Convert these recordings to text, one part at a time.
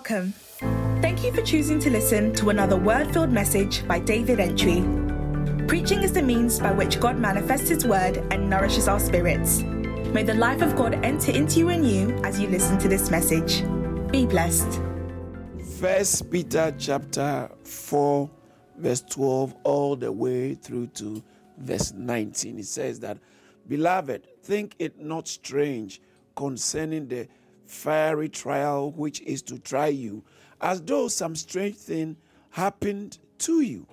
Welcome. Thank you for choosing to listen to another word filled message by David Entry. Preaching is the means by which God manifests His word and nourishes our spirits. May the life of God enter into you and you as you listen to this message. Be blessed. First Peter chapter 4, verse 12, all the way through to verse 19. It says that, Beloved, think it not strange concerning the fiery trial which is to try you, as though some strange thing happened to you.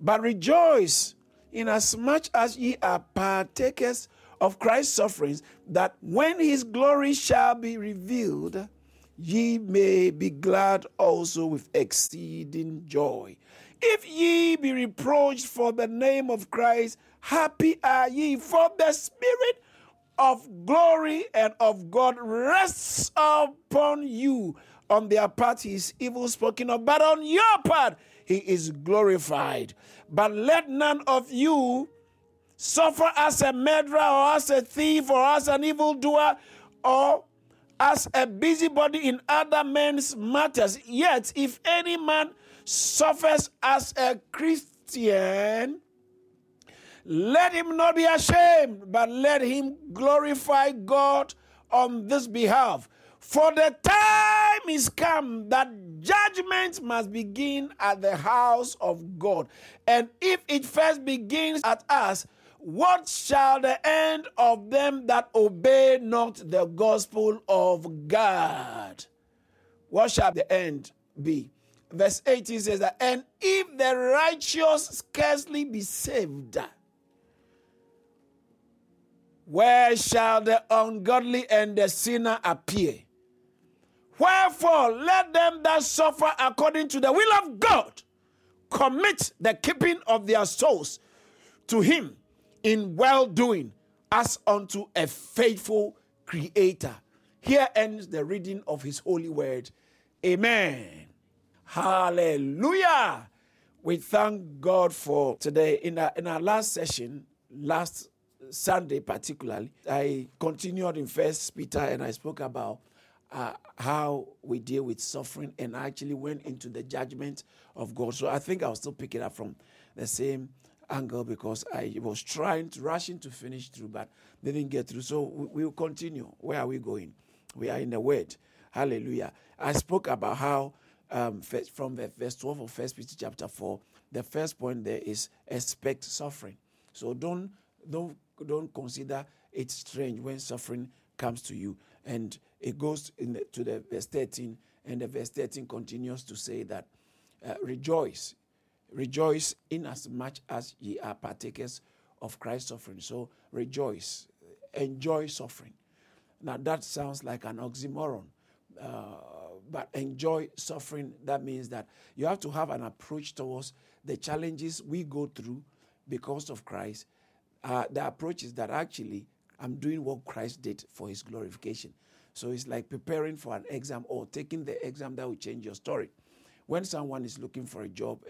But rejoice inasmuch as ye are partakers of Christ's sufferings, that when his glory shall be revealed, ye may be glad also with exceeding joy. If ye be reproached for the name of Christ, happy are ye, for the Spirit of glory and of God rests upon you. On their part, he is evil spoken of, but on your part, he is glorified. But let none of you suffer as a murderer, or as a thief, or as an evildoer, or as a busybody in other men's matters. Yet, if any man suffers as a Christian, let him not be ashamed, but let him glorify God on this behalf. For the time is come that judgment must begin at the house of God. And if it first begins at us, what shall the end of them that obey not the gospel of God? What shall the end be? Verse 18 says that, and if the righteous scarcely be saved, where shall the ungodly and the sinner appear? Wherefore, let them that suffer according to the will of God commit the keeping of their souls to Him in well doing as unto a faithful Creator. Here ends the reading of His holy word. Amen. Hallelujah. We thank God for today. In our, in our last session, last Sunday particularly, I continued in First Peter and I spoke about uh, how we deal with suffering and I actually went into the judgment of God. So I think I'll still pick it up from the same angle because I was trying to rushing to finish through, but didn't get through. So we will continue. Where are we going? We are in the Word. Hallelujah. I spoke about how um, from the verse 12 of First Peter chapter 4, the first point there is expect suffering. So don't don't don't consider it strange when suffering comes to you. And it goes the, to the verse 13, and the verse 13 continues to say that uh, rejoice, rejoice in as much as ye are partakers of Christ's suffering. So rejoice, enjoy suffering. Now that sounds like an oxymoron. Uh, but enjoy suffering, that means that you have to have an approach towards the challenges we go through because of Christ uh, the approach is that actually I'm doing what Christ did for his glorification. So it's like preparing for an exam or taking the exam that will change your story. When someone is looking for a job,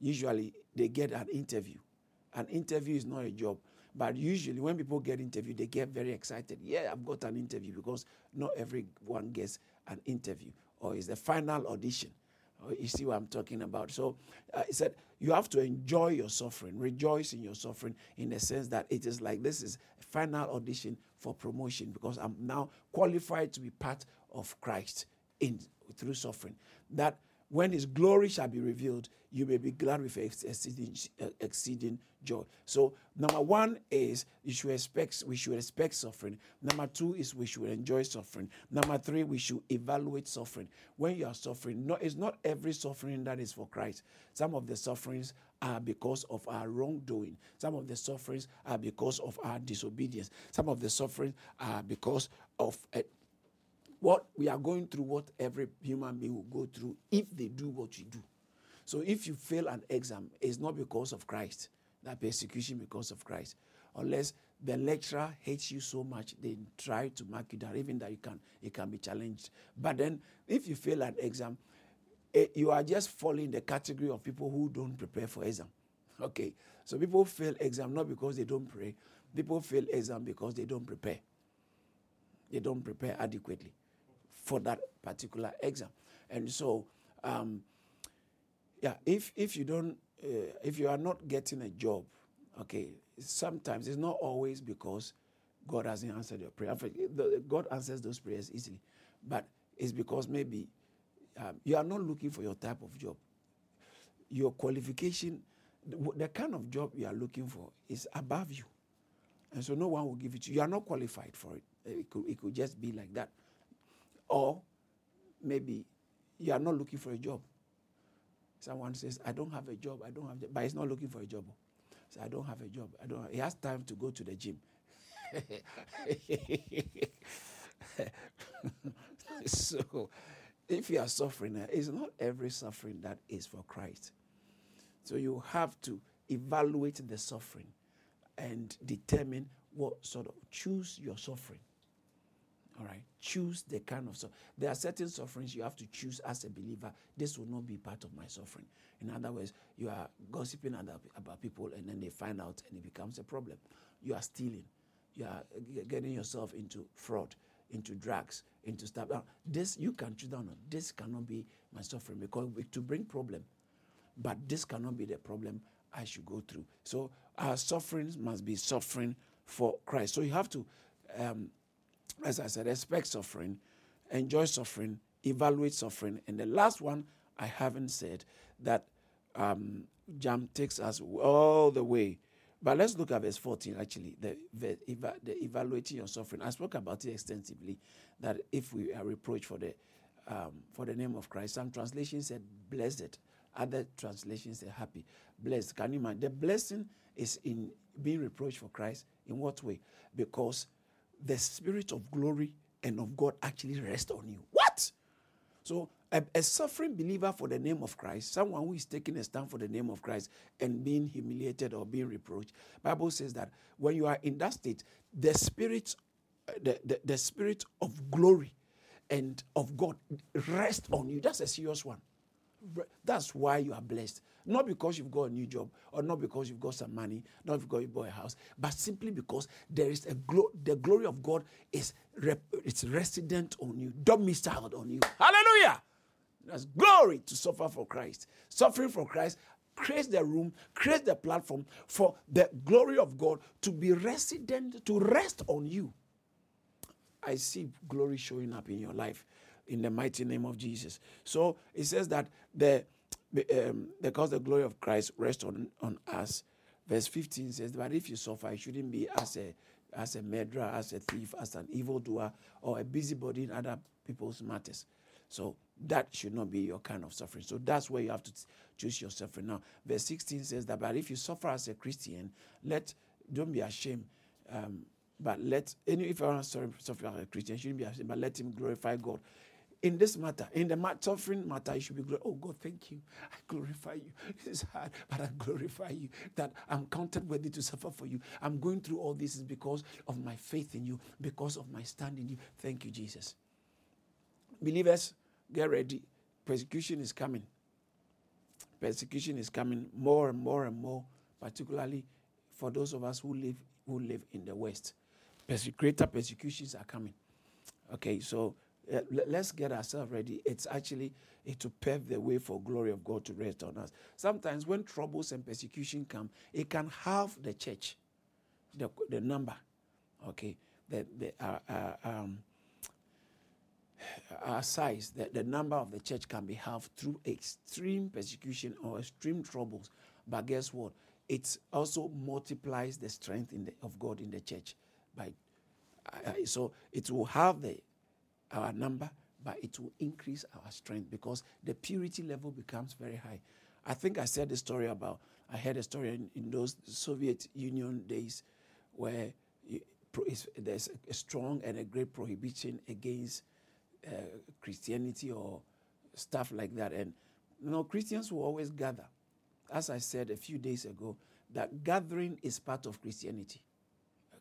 usually they get an interview. An interview is not a job, but usually when people get interviewed, they get very excited. Yeah, I've got an interview because not everyone gets an interview or it's the final audition. Oh, you see what I'm talking about? So uh, he said, you have to enjoy your suffering, rejoice in your suffering, in the sense that it is like this is a final audition for promotion because I'm now qualified to be part of Christ in through suffering. That when his glory shall be revealed, you may be glad with exceeding, eh, exceeding joy. So, number one is you should expect we should expect suffering. Number two is we should enjoy suffering. Number three, we should evaluate suffering. When you are suffering, no, it's not every suffering that is for Christ. Some of the sufferings are because of our wrongdoing. Some of the sufferings are because of our disobedience. Some of the sufferings are because of a, what we are going through, what every human being will go through if they do what you do. So if you fail an exam, it's not because of Christ, that persecution because of Christ. Unless the lecturer hates you so much, they try to mark you down, even that you can, it can be challenged. But then if you fail an exam, it, you are just falling in the category of people who don't prepare for exam. Okay, so people fail exam not because they don't pray. People fail exam because they don't prepare. They don't prepare adequately for that particular exam. And so, um, yeah, if if you don't, uh, if you are not getting a job, okay, sometimes it's not always because God hasn't answered your prayer. God answers those prayers easily, but it's because maybe um, you are not looking for your type of job. Your qualification, the, kind of job you are looking for, is above you, and so no one will give it to you. You are not qualified for it. It could, it could just be like that, or maybe you are not looking for a job. Someone says, "I don't have a job. I don't have," a, but he's not looking for a job. So I don't have a job. I don't. He has time to go to the gym. so, if you are suffering, uh, it's not every suffering that is for Christ. So you have to evaluate the suffering and determine what sort of choose your suffering. All right, choose the kind of suffering. There are certain sufferings you have to choose as a believer. This will not be part of my suffering. In other words, you are gossiping about people and then they find out and it becomes a problem. You are stealing. You are getting yourself into fraud, into drugs, into stuff. This you can choose down. This cannot be my suffering because to bring problem, but this cannot be the problem I should go through. So our sufferings must be suffering for Christ. So you have to um, as I said, expect suffering, enjoy suffering, evaluate suffering. And the last one I haven't said that um, Jam takes us all the way. But let's look at verse 14 actually, the, the, the evaluating your suffering. I spoke about it extensively that if we are reproached for the um, for the name of Christ, some translations said blessed, other translations say happy. Blessed. Can you imagine? The blessing is in being reproached for Christ. In what way? Because the spirit of glory and of God actually rest on you. What? So a, a, suffering believer for the name of Christ, someone who is taking a stand for the name of Christ and being humiliated or being reproached, Bible says that when you are in that state, the spirit, the, the, the spirit of glory and of God rest on you. That's a serious one. That's why you are blessed. Not because you've got a new job or not because you've got some money, not because you bought a house, but simply because there is a glo- the glory of God is rep- it's resident on you, domiciled on you. Hallelujah! That's glory to suffer for Christ. Suffering for Christ creates the room, creates the platform for the glory of God to be resident, to rest on you. I see glory showing up in your life in the mighty name of Jesus. So it says that the um, because the glory of Christ rests on, on us. Verse 15 says, But if you suffer, it shouldn't be as a as a murderer, as a thief, as an evildoer, or a busybody in other people's matters. So that should not be your kind of suffering. So that's where you have to choose your suffering. Now, verse 16 says that, but if you suffer as a Christian, let don't be ashamed. Um, but let any if you are sorry suffer as a Christian, shouldn't be ashamed, but let him glorify God in this matter, in the suffering matter, you should be glorified. Oh God, thank you. I glorify you. It's hard, but I glorify you that I'm counted worthy to suffer for you. I'm going through all this is because of my faith in you, because of my stand in you. Thank you, Jesus. Believers, get ready. Persecution is coming. Persecution is coming more and more and more, particularly for those of us who live who live in the West. Perse- greater persecutions are coming. Okay, so uh, let's get ourselves ready. It's actually it to pave the way for glory of God to rest on us. Sometimes when troubles and persecution come, it can halve the church, the, the number, okay, the, the, uh, uh, um, our size, the, the number of the church can be halved through extreme persecution or extreme troubles. But guess what? It also multiplies the strength the, of God in the church. By, uh, so it will have the our number, but it will increase our strength because the purity level becomes very high. I think I said the story about, I heard a story in, in those Soviet Union days where there's a strong and a great prohibition against uh, Christianity or stuff like that. And you know, Christians will always gather. As I said a few days ago, that gathering is part of Christianity.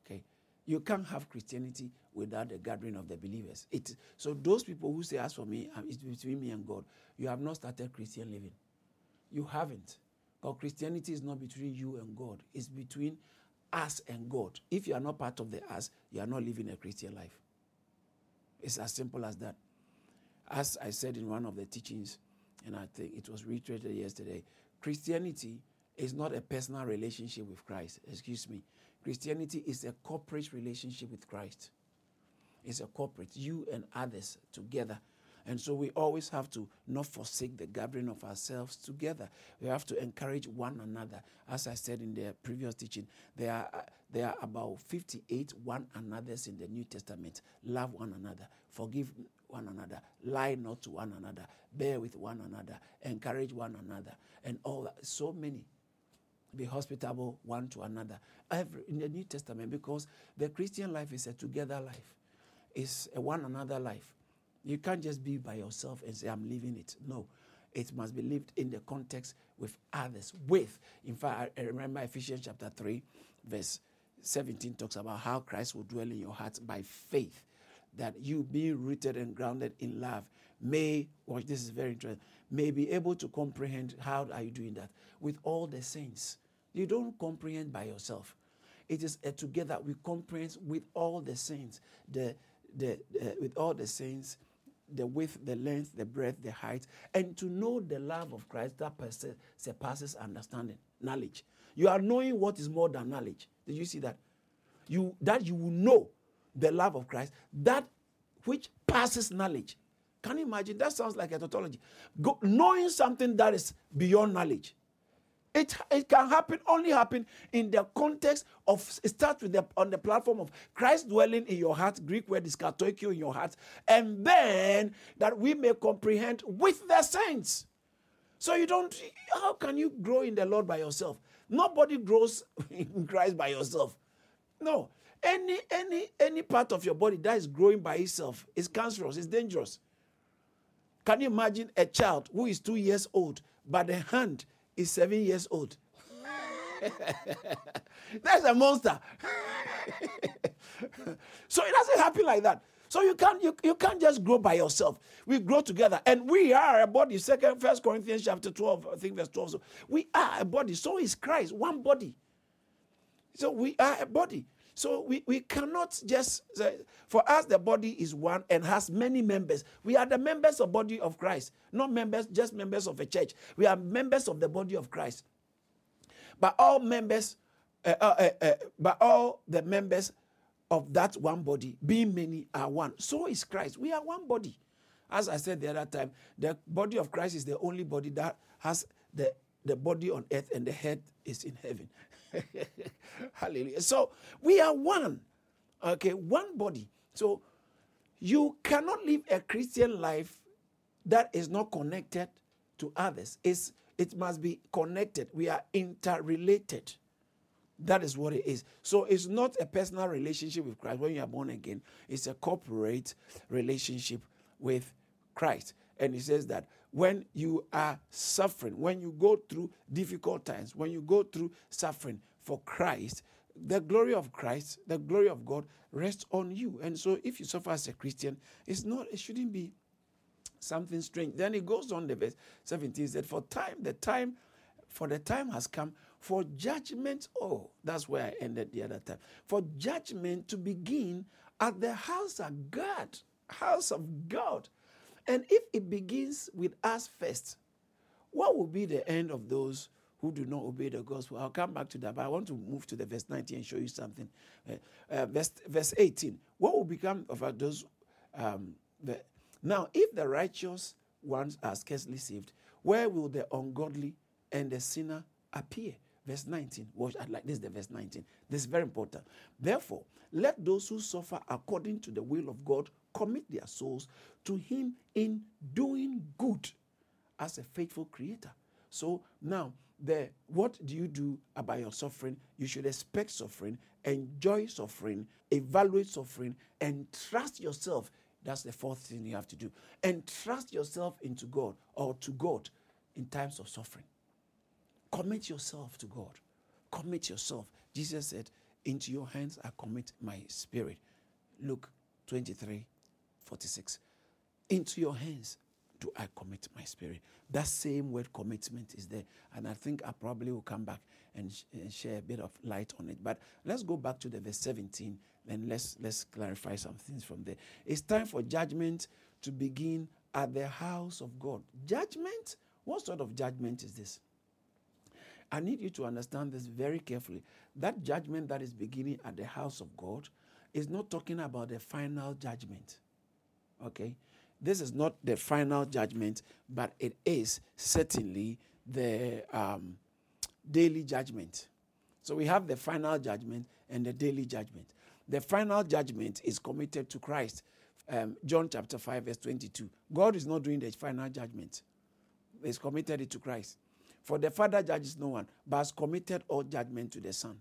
Okay, you can't have Christianity without the gathering of the believers. It, so those people who say, as for me, it's between me and God, you have not started Christian living. You haven't. Because Christianity is not between you and God. It's between us and God. If you are not part of the us, you are not living a Christian life. It's as simple as that. as I said in one of the teachings, and I think it was reiterated yesterday, Christianity is not a personal relationship with Christ. Excuse me. Christianity is a corporate relationship with Christ. It's a corporate, you and others together. And so we always have to not forsake the gathering of ourselves together. We have to encourage one another. As I said in the previous teaching, there are, uh, there are about 58 one another's in the New Testament. Love one another, forgive one another, lie not to one another, bear with one another, encourage one another, and all that. So many. Be hospitable one to another. Every, in the New Testament, because the Christian life is a together life, it's a one another life. You can't just be by yourself and say, I'm living it. No. It must be lived in the context with others. With. In fact, I remember Ephesians chapter 3, verse 17 talks about how Christ will dwell in your hearts by faith that you be rooted and grounded in love may watch this is very interesting may be able to comprehend how are you doing that with all the saints you don't comprehend by yourself it is a together we comprehend with all the saints the the uh, with all the saints the width the length the breadth the height and to know the love of christ that surpasses understanding knowledge you are knowing what is more than knowledge did you see that you that you will know the love of Christ, that which passes knowledge. Can you imagine? That sounds like a tautology. Go, knowing something that is beyond knowledge. It, it can happen, only happen in the context of, start with the, on the platform of Christ dwelling in your heart, Greek word is katoikio in your heart, and then that we may comprehend with the saints. So you don't, how can you grow in the Lord by yourself? Nobody grows in Christ by yourself. No, any any any part of your body that is growing by itself is cancerous, it's dangerous. Can you imagine a child who is two years old, but the hand is seven years old? That's a monster. so it doesn't happen like that. So you can't you, you can't just grow by yourself. We grow together, and we are a body. Second, First Corinthians chapter twelve, I think verse twelve. So we are a body. So is Christ, one body. So we are a body. So we, we cannot just say, for us, the body is one and has many members. We are the members of body of Christ, not members, just members of a church. We are members of the body of Christ. But all members, uh, uh, uh, uh but all the members of that one body, being many, are one. So is Christ. We are one body. As I said the other time, the body of Christ is the only body that has the, the body on earth and the head is in heaven. Hallelujah. So we are one. Okay, one body. So you cannot live a Christian life that is not connected to others. It's, it must be connected. We are interrelated. That is what it is. So it's not a personal relationship with Christ when you are born again, it's a corporate relationship with Christ. And he says that when you are suffering, when you go through difficult times, when you go through suffering for Christ, the glory of Christ, the glory of God rests on you. And so if you suffer as a Christian, it's not, it shouldn't be something strange. Then it goes on the verse 17 said, For time, the time, for the time has come for judgment. Oh, that's where I ended the other time. For judgment to begin at the house of God, house of God. And if it begins with us first, what will be the end of those who do not obey the gospel? I'll come back to that, but I want to move to the verse 19 and show you something. Uh, uh, verse, verse 18. What will become of those? Um, the, now, if the righteous ones are scarcely saved, where will the ungodly and the sinner appear? Verse 19. Watch, like this, the verse 19. This is very important. Therefore, let those who suffer according to the will of God commit their souls to Him in doing good as a faithful creator. So now, the what do you do about your suffering? You should expect suffering, enjoy suffering, evaluate suffering, and trust yourself. That's the fourth thing you have to do. And trust yourself into God or to God in times of suffering. Commit yourself to God. Commit yourself. Jesus said, Into your hands I commit my spirit. Luke 23 46. Into your hands do I commit my spirit. That same word commitment is there. And I think I probably will come back and, sh- and, share a bit of light on it. But let's go back to the verse 17 and let's let's clarify some things from there. It's time for judgment to begin at the house of God. Judgment? What sort of judgment is this? I need you to understand this very carefully. That judgment that is beginning at the house of God is not talking about the final judgment. Okay? This is not the final judgment, but it is certainly the um, daily judgment. So we have the final judgment and the daily judgment. The final judgment is committed to Christ. Um, John chapter 5, verse 22. God is not doing the final judgment, He's committed it to Christ. For the Father judges no one, but has committed all judgment to the Son.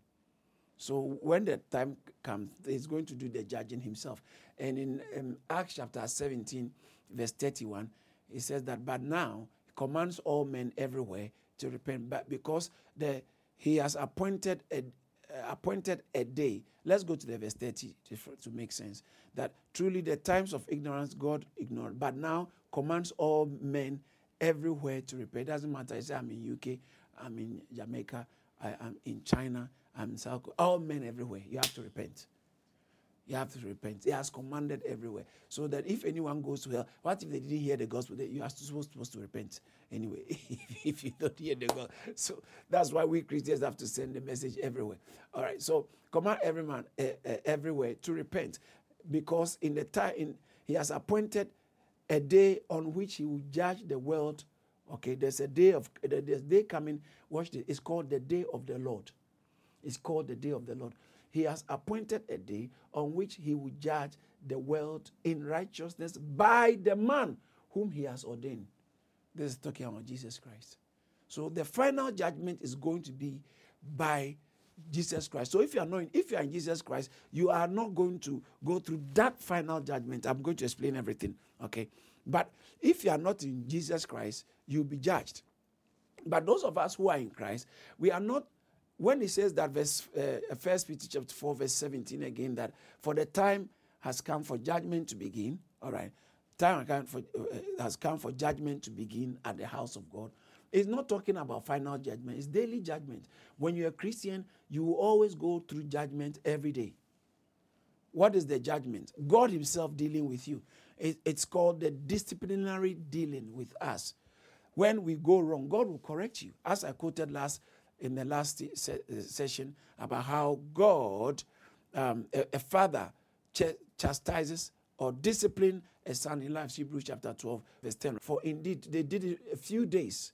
So when the time comes, he's going to do the judging himself. And in um, Acts chapter 17, verse 31, he says that, but now he commands all men everywhere to repent, but because the he has appointed a uh, appointed a day. Let's go to the verse 30 to, to make sense. That truly the times of ignorance God ignored, but now commands all men everywhere to repent. It doesn't matter. I say I'm in UK, I'm in Jamaica, I am in China, I'm South All men everywhere. You have to repent. You have to repent. He has commanded everywhere. So that if anyone goes to hell, what if they didn't hear the gospel? You are supposed, supposed to repent anyway, if you don't hear the gospel. So that's why we Christians have to send the message everywhere. All right. So command every man uh, uh, everywhere to repent because in the time, in, he has appointed a day on which he will judge the world. Okay, there's a day of there's a day coming. Watch this. It's called the day of the Lord. It's called the day of the Lord. He has appointed a day on which he will judge the world in righteousness by the man whom he has ordained. This is talking about Jesus Christ. So the final judgment is going to be by Jesus Christ. So if you are knowing, if you are in Jesus Christ, you are not going to go through that final judgment. I'm going to explain everything. Okay. But if you are not in Jesus Christ, you'll be judged. But those of us who are in Christ, we are not when he says that verse uh, first peter chapter 4 verse 17 again that for the time has come for judgment to begin all right time uh, has come for judgment to begin at the house of god. It's not talking about final judgment it's daily judgment. When you're a christian you will always go through judgment every day. What is the judgment? God himself dealing with you. It, it's called the disciplinary dealing with us. When we go wrong god will correct you. As i quoted last in the last se- session about how God, um, a, a, father, ch- chastises or discipline a son in life. Hebrews chapter 12, verse 10. For indeed, they did it a few days.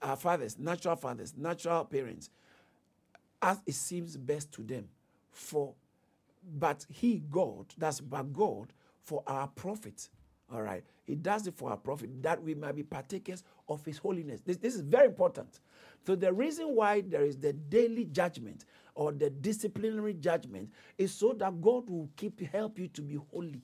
Our fathers, natural fathers, natural parents, as it seems best to them. For, but He, God, that's but God, for our profit. All right. He does it for our profit, that we might be partakers of His holiness. This, this is very important. So the reason why there is the daily judgment or the disciplinary judgment is so that God will keep help you to be holy.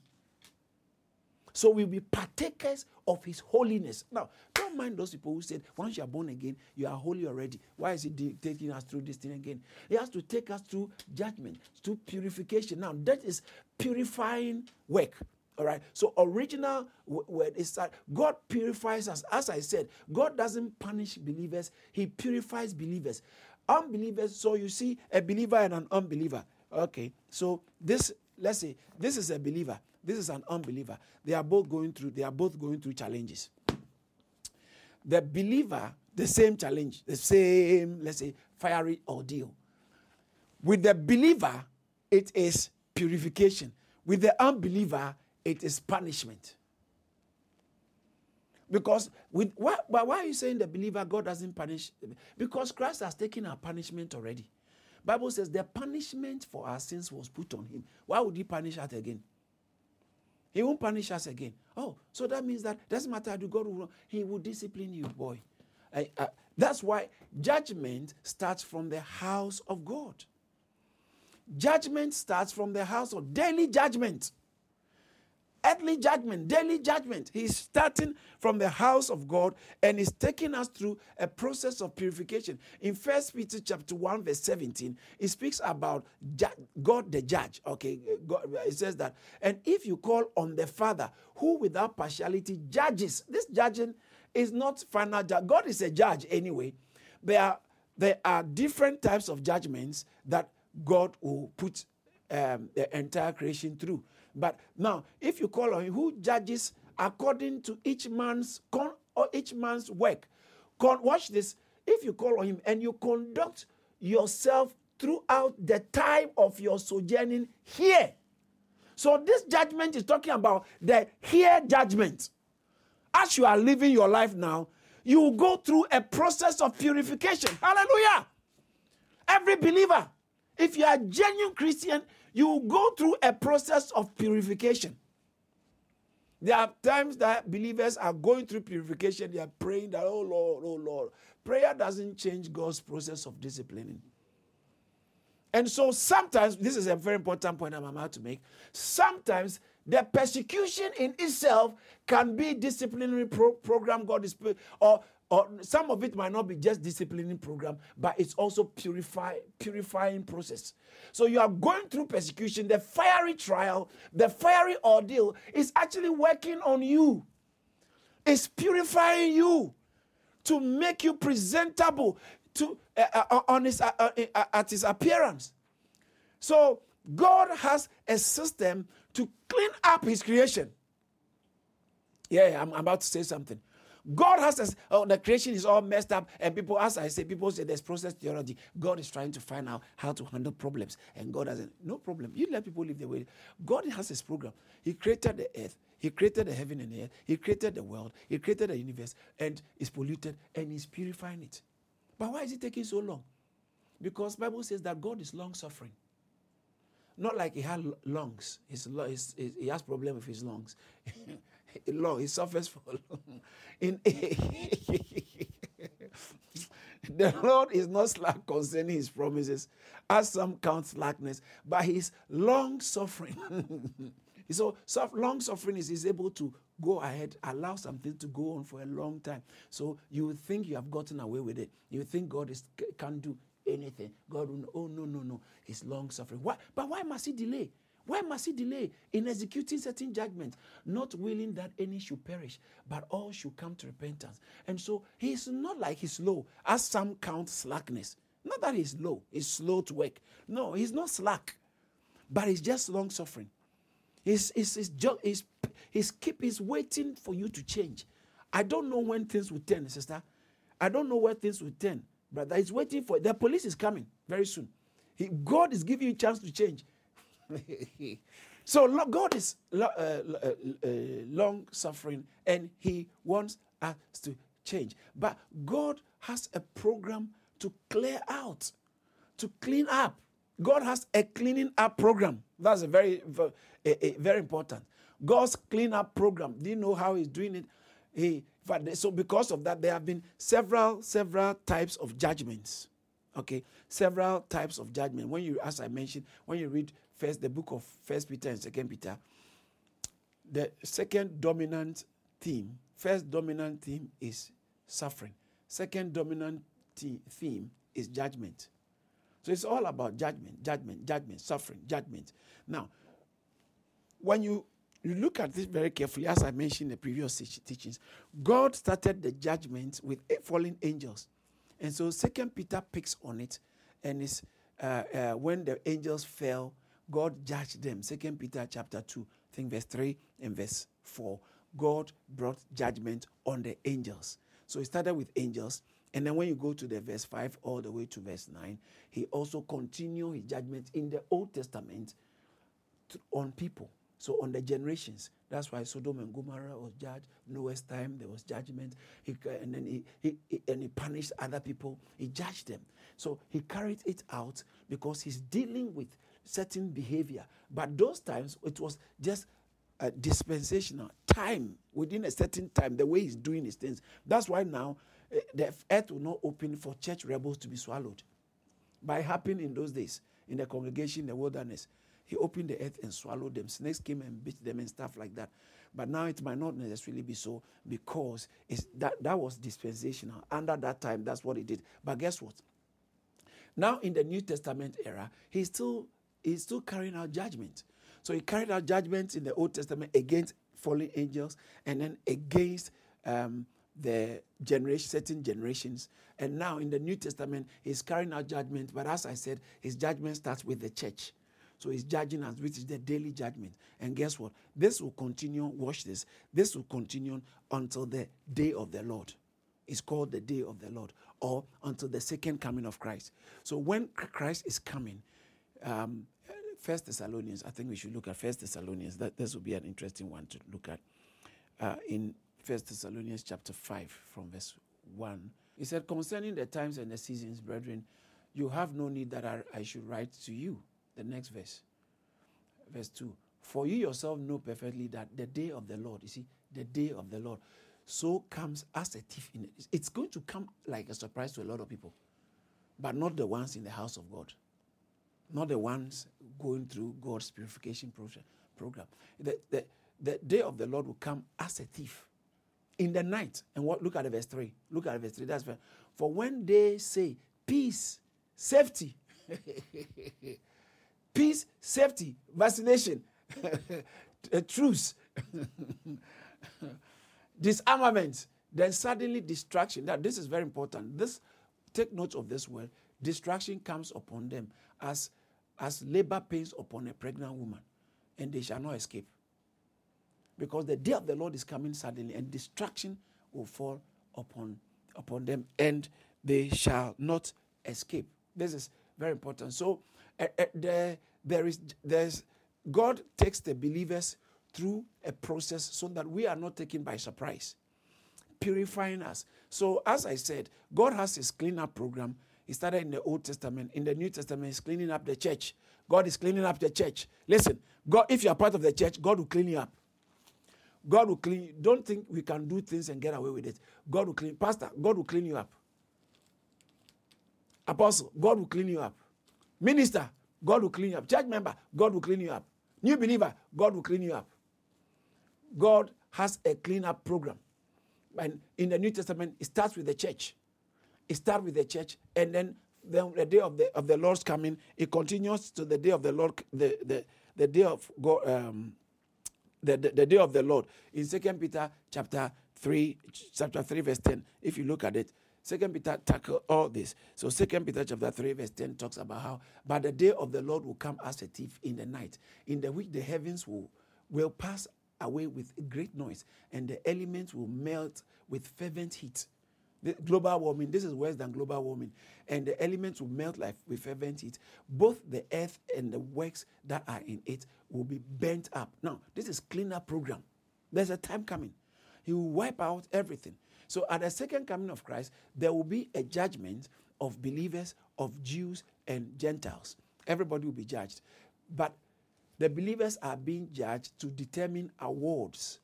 So we'll be partakers of his holiness. Now, don't mind those people who said, once you are born again, you are holy already. Why is he taking us through this thing again? He has to take us through judgment, through purification. Now, that is purifying work. All right. So original word is that God purifies us. As I said, God doesn't punish believers; He purifies believers. Unbelievers. So you see, a believer and an unbeliever. Okay. So this, let's say, this is a believer. This is an unbeliever. They are both going through. They are both going through challenges. The believer, the same challenge, the same, let's say, fiery ordeal. With the believer, it is purification. With the unbeliever, it is punishment. Because with why, but why are you saying the believer God doesn't punish? Because Christ has taken our punishment already. Bible says the punishment for our sins was put on him. Why would he punish us again? He won't punish us again. Oh, so that means that doesn't matter do God will he will discipline you, boy. That's why judgment starts from the house of God. Judgment starts from the house of daily judgment earthly judgment, daily judgment. He's starting from the house of God and he's taking us through a process of purification. In First Peter chapter 1, verse 17, he speaks about God the judge. Okay, God, it says that. And if you call on the Father, who without partiality judges, this judging is not final. God is a judge anyway. There are there are different types of judgments that God will put um, the entire creation through. But now, if you call on him, who judges according to each man's con- or each man's work. Con- watch this. If you call on him and you conduct yourself throughout the time of your sojourning here. So this judgment is talking about the here judgment. As you are living your life now, you go through a process of purification. Hallelujah. Every believer, if you are a genuine Christian, you go through a process of purification. There are times that believers are going through purification, they are praying that, oh Lord, oh Lord. Prayer doesn't change God's process of disciplining. And so sometimes, this is a very important point I'm about to make. Sometimes the persecution in itself can be disciplinary pro- program God is or or some of it might not be just disciplining program, but it's also purify purifying process. So you are going through persecution, the fiery trial, the fiery ordeal is actually working on you. It's purifying you to make you presentable to uh, uh, on his uh, uh, uh at his appearance. So God has a system to clean up his creation. Yeah, I'm about to say something. God has us, oh, the creation is all messed up, and people, as I say, people say there's process theology. God is trying to find out how to handle problems, and God has no problem. You let people live the way. God has His program. He created the earth. He created the heaven and the earth. He created the world. He created the universe, and is polluted, and He's purifying it. But why is it taking so long? Because Bible says that God is long suffering. Not like he had lungs. His, his, his, he has problem with his lungs. long. He suffers for long. The Lord is not slack concerning his promises, as some count slackness, but his long suffering. so, long suffering is he's able to go ahead, allow something to go on for a long time. So you think you have gotten away with it. You think God is, can't do anything. God will, oh, no, no, no. He's long suffering. Why? But why must he delay? Why must he delay in executing certain judgments? Not willing that any should perish, but all should come to repentance. And so he's not like he's slow, as some count slackness. Not that he's low, he's slow to work. No, he's not slack, but he's just long suffering. He's, he's, he's, he's, he's, keep, he's waiting for you to change. I don't know when things will turn, sister. I don't know where things will turn. Brother, he's waiting for the police is coming very soon. He, God is giving you a chance to change. so God is uh, uh, uh, long suffering and He wants us to change. But God has a program to clear out, to clean up. God has a cleaning up program. That's a very, very, very important. God's clean up program. Do you know how He's doing it? He so because of that, there have been several, several types of judgments. Okay, several types of judgment. When you, as I mentioned, when you read first the book of First Peter and Second Peter, the second dominant theme, first dominant theme is suffering. Second dominant theme is judgment. So it's all about judgment, judgment, judgment, suffering, judgment. Now, when you you look at this very carefully, as I mentioned in the previous teachings, God started the judgment with fallen angels. And so Second Peter picks on it, and it's uh, uh, when the angels fell, God judged them. Second Peter chapter 2, I think verse 3 and verse 4. God brought judgment on the angels. So he started with angels, and then when you go to the verse 5 all the way to verse 9, he also continued his judgment in the Old Testament on people. So on the generations, that's why Sodom and Gomorrah was judged. Noah's time there was judgment. He, and then he, he, he, and he punished other people. He judged them. So he carried it out because he's dealing with certain behavior. But those times it was just a dispensational time within a certain time. The way he's doing his things. That's why now uh, the earth will not open for church rebels to be swallowed. By happened in those days in the congregation in the wilderness he opened the earth and swallowed them. Snakes came and bit them and stuff like that. But now it might not necessarily be so because it's that, that was dispensational. Under that time, that's what he did. But guess what? Now in the New Testament era, he's still he's still carrying out judgment. So he carried out judgment in the Old Testament against fallen angels and then against um, the generation, certain generations. And now in the New Testament, he's carrying out judgment. But as I said, his judgment starts with the church. So he's judging us, which is the daily judgment. And guess what? This will continue. Watch this. This will continue until the day of the Lord. It's called the day of the Lord, or until the second coming of Christ. So when Christ is coming, um, First Thessalonians, I think we should look at First Thessalonians. That this will be an interesting one to look at. Uh, in First Thessalonians chapter 5, from verse 1. He said, Concerning the times and the seasons, brethren, you have no need that I, I should write to you. The next verse, verse 2. For you yourself know perfectly that the day of the Lord, you see, the day of the Lord, so comes as a thief in it. It's going to come like a surprise to a lot of people, but not the ones in the house of God, not the ones going through God's purification program. The, the, the day of the Lord will come as a thief in the night. And what look at verse 3. Look at verse 3. That's fair. For when they say peace, safety, peace, safety, vaccination, eh, truce, disarmament, then suddenly distraction. Now, this is very important. This take note of this word. Distraction comes upon them as as labor pains upon a pregnant woman, and they shall not escape because the day of the Lord is coming suddenly, and destruction will fall upon, upon them, and they shall not escape. This is very important. So, Eh, eh, there, there is there's God takes the believers through a process so that we are not taken by surprise, purifying us. So, as I said, God has his cleanup program. He started in the Old Testament. In the New Testament, he's cleaning up the church. God is cleaning up the church. Listen, God, if you are part of the church, God will clean you up. God will clean you. Don't think we can do things and get away with it. God will clean. Pastor, God will clean you up. Apostle, God will clean you up. Minister, God will clean you up. Church member, God will clean you up. New believer, God will clean you up. God has a clean up program. And in the New Testament, it starts with the church. It starts with the church, and then, then the day of the of the Lord's coming, it continues to the day of the Lord, the the, the day of God, um, the, the, the day of the Lord. In Second Peter chapter 3, chapter 3, verse 10, if you look at it, Second Peter tackle all this. So Second Peter chapter 3, verse 10 talks about how, but the day of the Lord will come as a thief in the night, in the which the heavens will, will pass away with great noise, and the elements will melt with fervent heat. The global warming, this is worse than global warming. And the elements will melt like with fervent heat. Both the earth and the works that are in it will be burnt up. Now, this is cleaner program. There's a time coming. He will wipe out everything. So at the second coming of Christ, there will be a judgment of believers, of Jews and Gentiles. Everybody will be judged. But the believers are being judged to determine awards.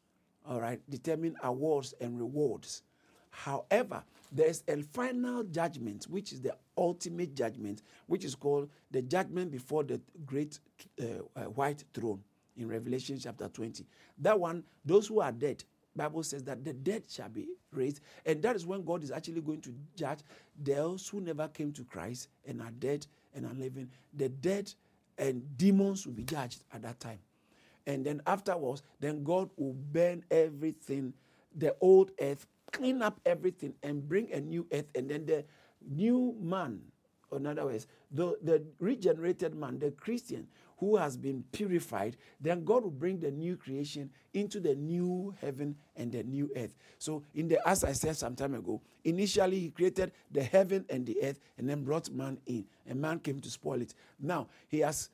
All right, determine awards and rewards. However, there's a final judgment, which is the ultimate judgment, which is called the judgment before the great uh, uh, white throne in Revelation chapter 20. That one, those who are dead, Bible says that the dead shall be raised, and that is when God is actually going to judge those who never came to Christ and are dead and are living. The dead and demons will be judged at that time. And then afterwards, then God will burn everything, the old earth clean up everything and bring a new earth, and then the new man, or in other words, the, the regenerated man, the Christian who has been purified, then God will bring the new creation into the new heaven and the new earth. So, in the as I said some time ago, initially he created the heaven and the earth, and then brought man in, and man came to spoil it. Now he has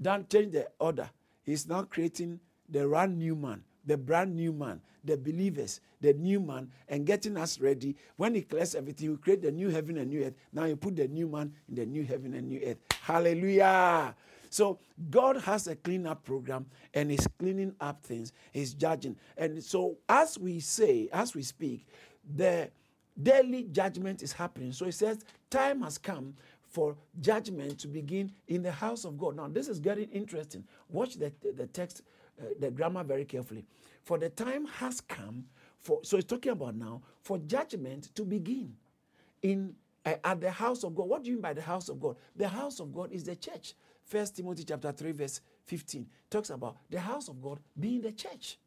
done changed the order. He's now creating the brand new man the brand new man, the believers, the new man, and getting us ready. When He clears everything, He create the new heaven and new earth. Now He put the new man in the new heaven and new earth. Hallelujah. So God has a cleanup program and He's cleaning up things. He's judging. And so as we say, as we speak, the daily judgment is happening. So He says, time has come for judgment to begin in the house of God. Now, this is getting interesting. Watch the, the text uh, the grammar very carefully. For the time has come for, so it's talking about now, for judgment to begin in uh, at the house of God. What do you mean by the house of God? The house of God is the church. First Timothy chapter 3, verse 15 talks about the house of God being the church.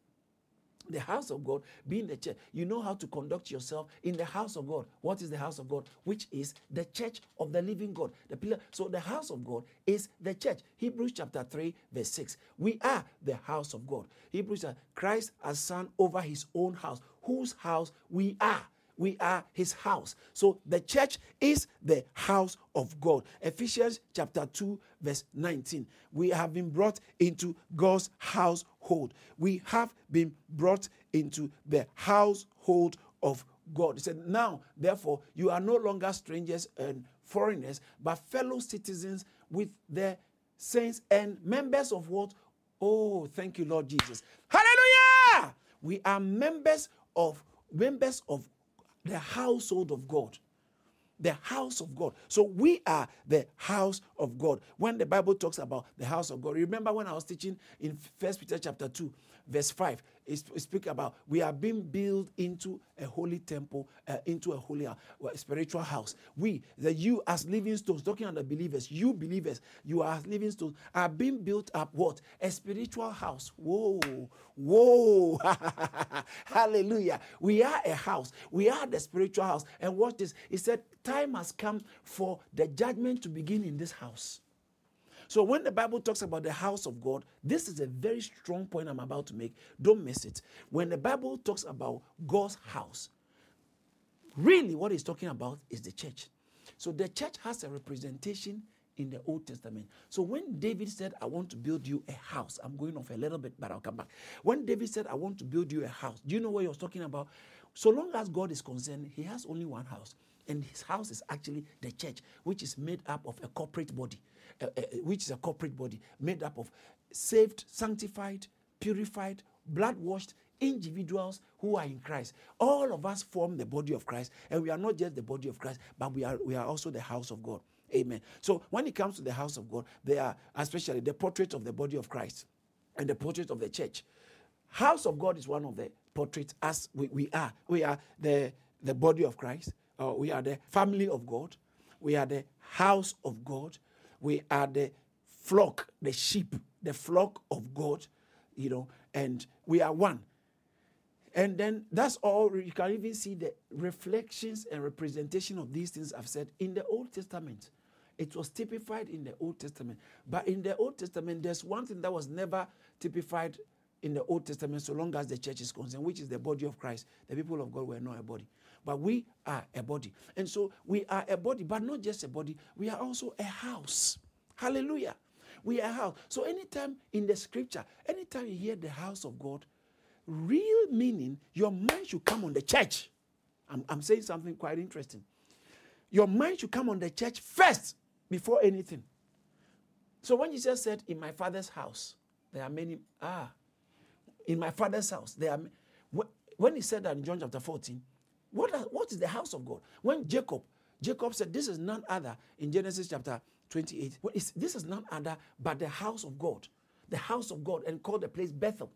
the house of God being the church. You know how to conduct yourself in the house of God. What is the house of God? Which is the church of the living God. The pillar. So the house of God is the church. Hebrews chapter 3, verse 6. We are the house of God. Hebrews Christ as son over his own house, whose house we are we are his house. So the church is the house of God. Ephesians chapter 2, verse 19. We have been brought into God's household. We have been brought into the household of God. He said, Now, therefore, you are no longer strangers and foreigners, but fellow citizens with the saints and members of what? Oh, thank you, Lord Jesus. Hallelujah! We are members of members of the household of God. The house of God. So we are the house of God. When the Bible talks about the house of God, remember when I was teaching in First Peter chapter 2, verse 5, it speaks about we are being built into a holy temple, uh, into a holy uh, spiritual house. We, the you as living stones, talking the believers, you believers, you are living stones, are being built up what? A spiritual house. Whoa, whoa, hallelujah. We are a house. We are the spiritual house. And watch this. He said, time has come for the judgment to begin in this house. So when the Bible talks about the house of God, this is a very strong point I'm about to make. Don't miss it. When the Bible talks about God's house, really what it's talking about is the church. So the church has a representation in the Old Testament. So when David said, I want to build you a house, I'm going off a little bit, but I'll come back. When David said, I want to build you a house, do you know what he was talking about? So long as God is concerned, he has only one house. And his house is actually the church, which is made up of a corporate body uh, uh, which is a corporate body made up of saved, sanctified, purified, blood washed individuals who are in Christ. All of us form the body of Christ, and we are not just the body of Christ, but we are we are also the house of God. Amen. So when it comes to the house of God, they are especially the portrait of the body of Christ and the portrait of the church. House of God is one of the portraits as we, we are. We are the, the body of Christ. Uh, we are the family of God. We are the house of God we are the flock, the sheep, the flock of God, you know, and we are one. And then that's all you can even see the reflections and representation of these things I've said in the Old Testament. It was typified in the Old Testament. But in the Old Testament, there's one thing that was never typified in the Old Testament so long as the church is concerned, which is the body of Christ. The people of God were not a body. But we are a body. And so we are a body, but not just a body, we are also a house. Hallelujah. We are a house. So anytime in the scripture, anytime you hear the house of God, real meaning, your mind should come on the church. I'm, I'm saying something quite interesting. Your mind should come on the church first before anything. So when Jesus said, In my father's house, there are many, ah, in my father's house, there are, when he said that in John chapter 14, what, what is the house of God? When Jacob, Jacob said, This is none other in Genesis chapter 28. Well, this is none other but the house of God. The house of God, and called the place Bethel.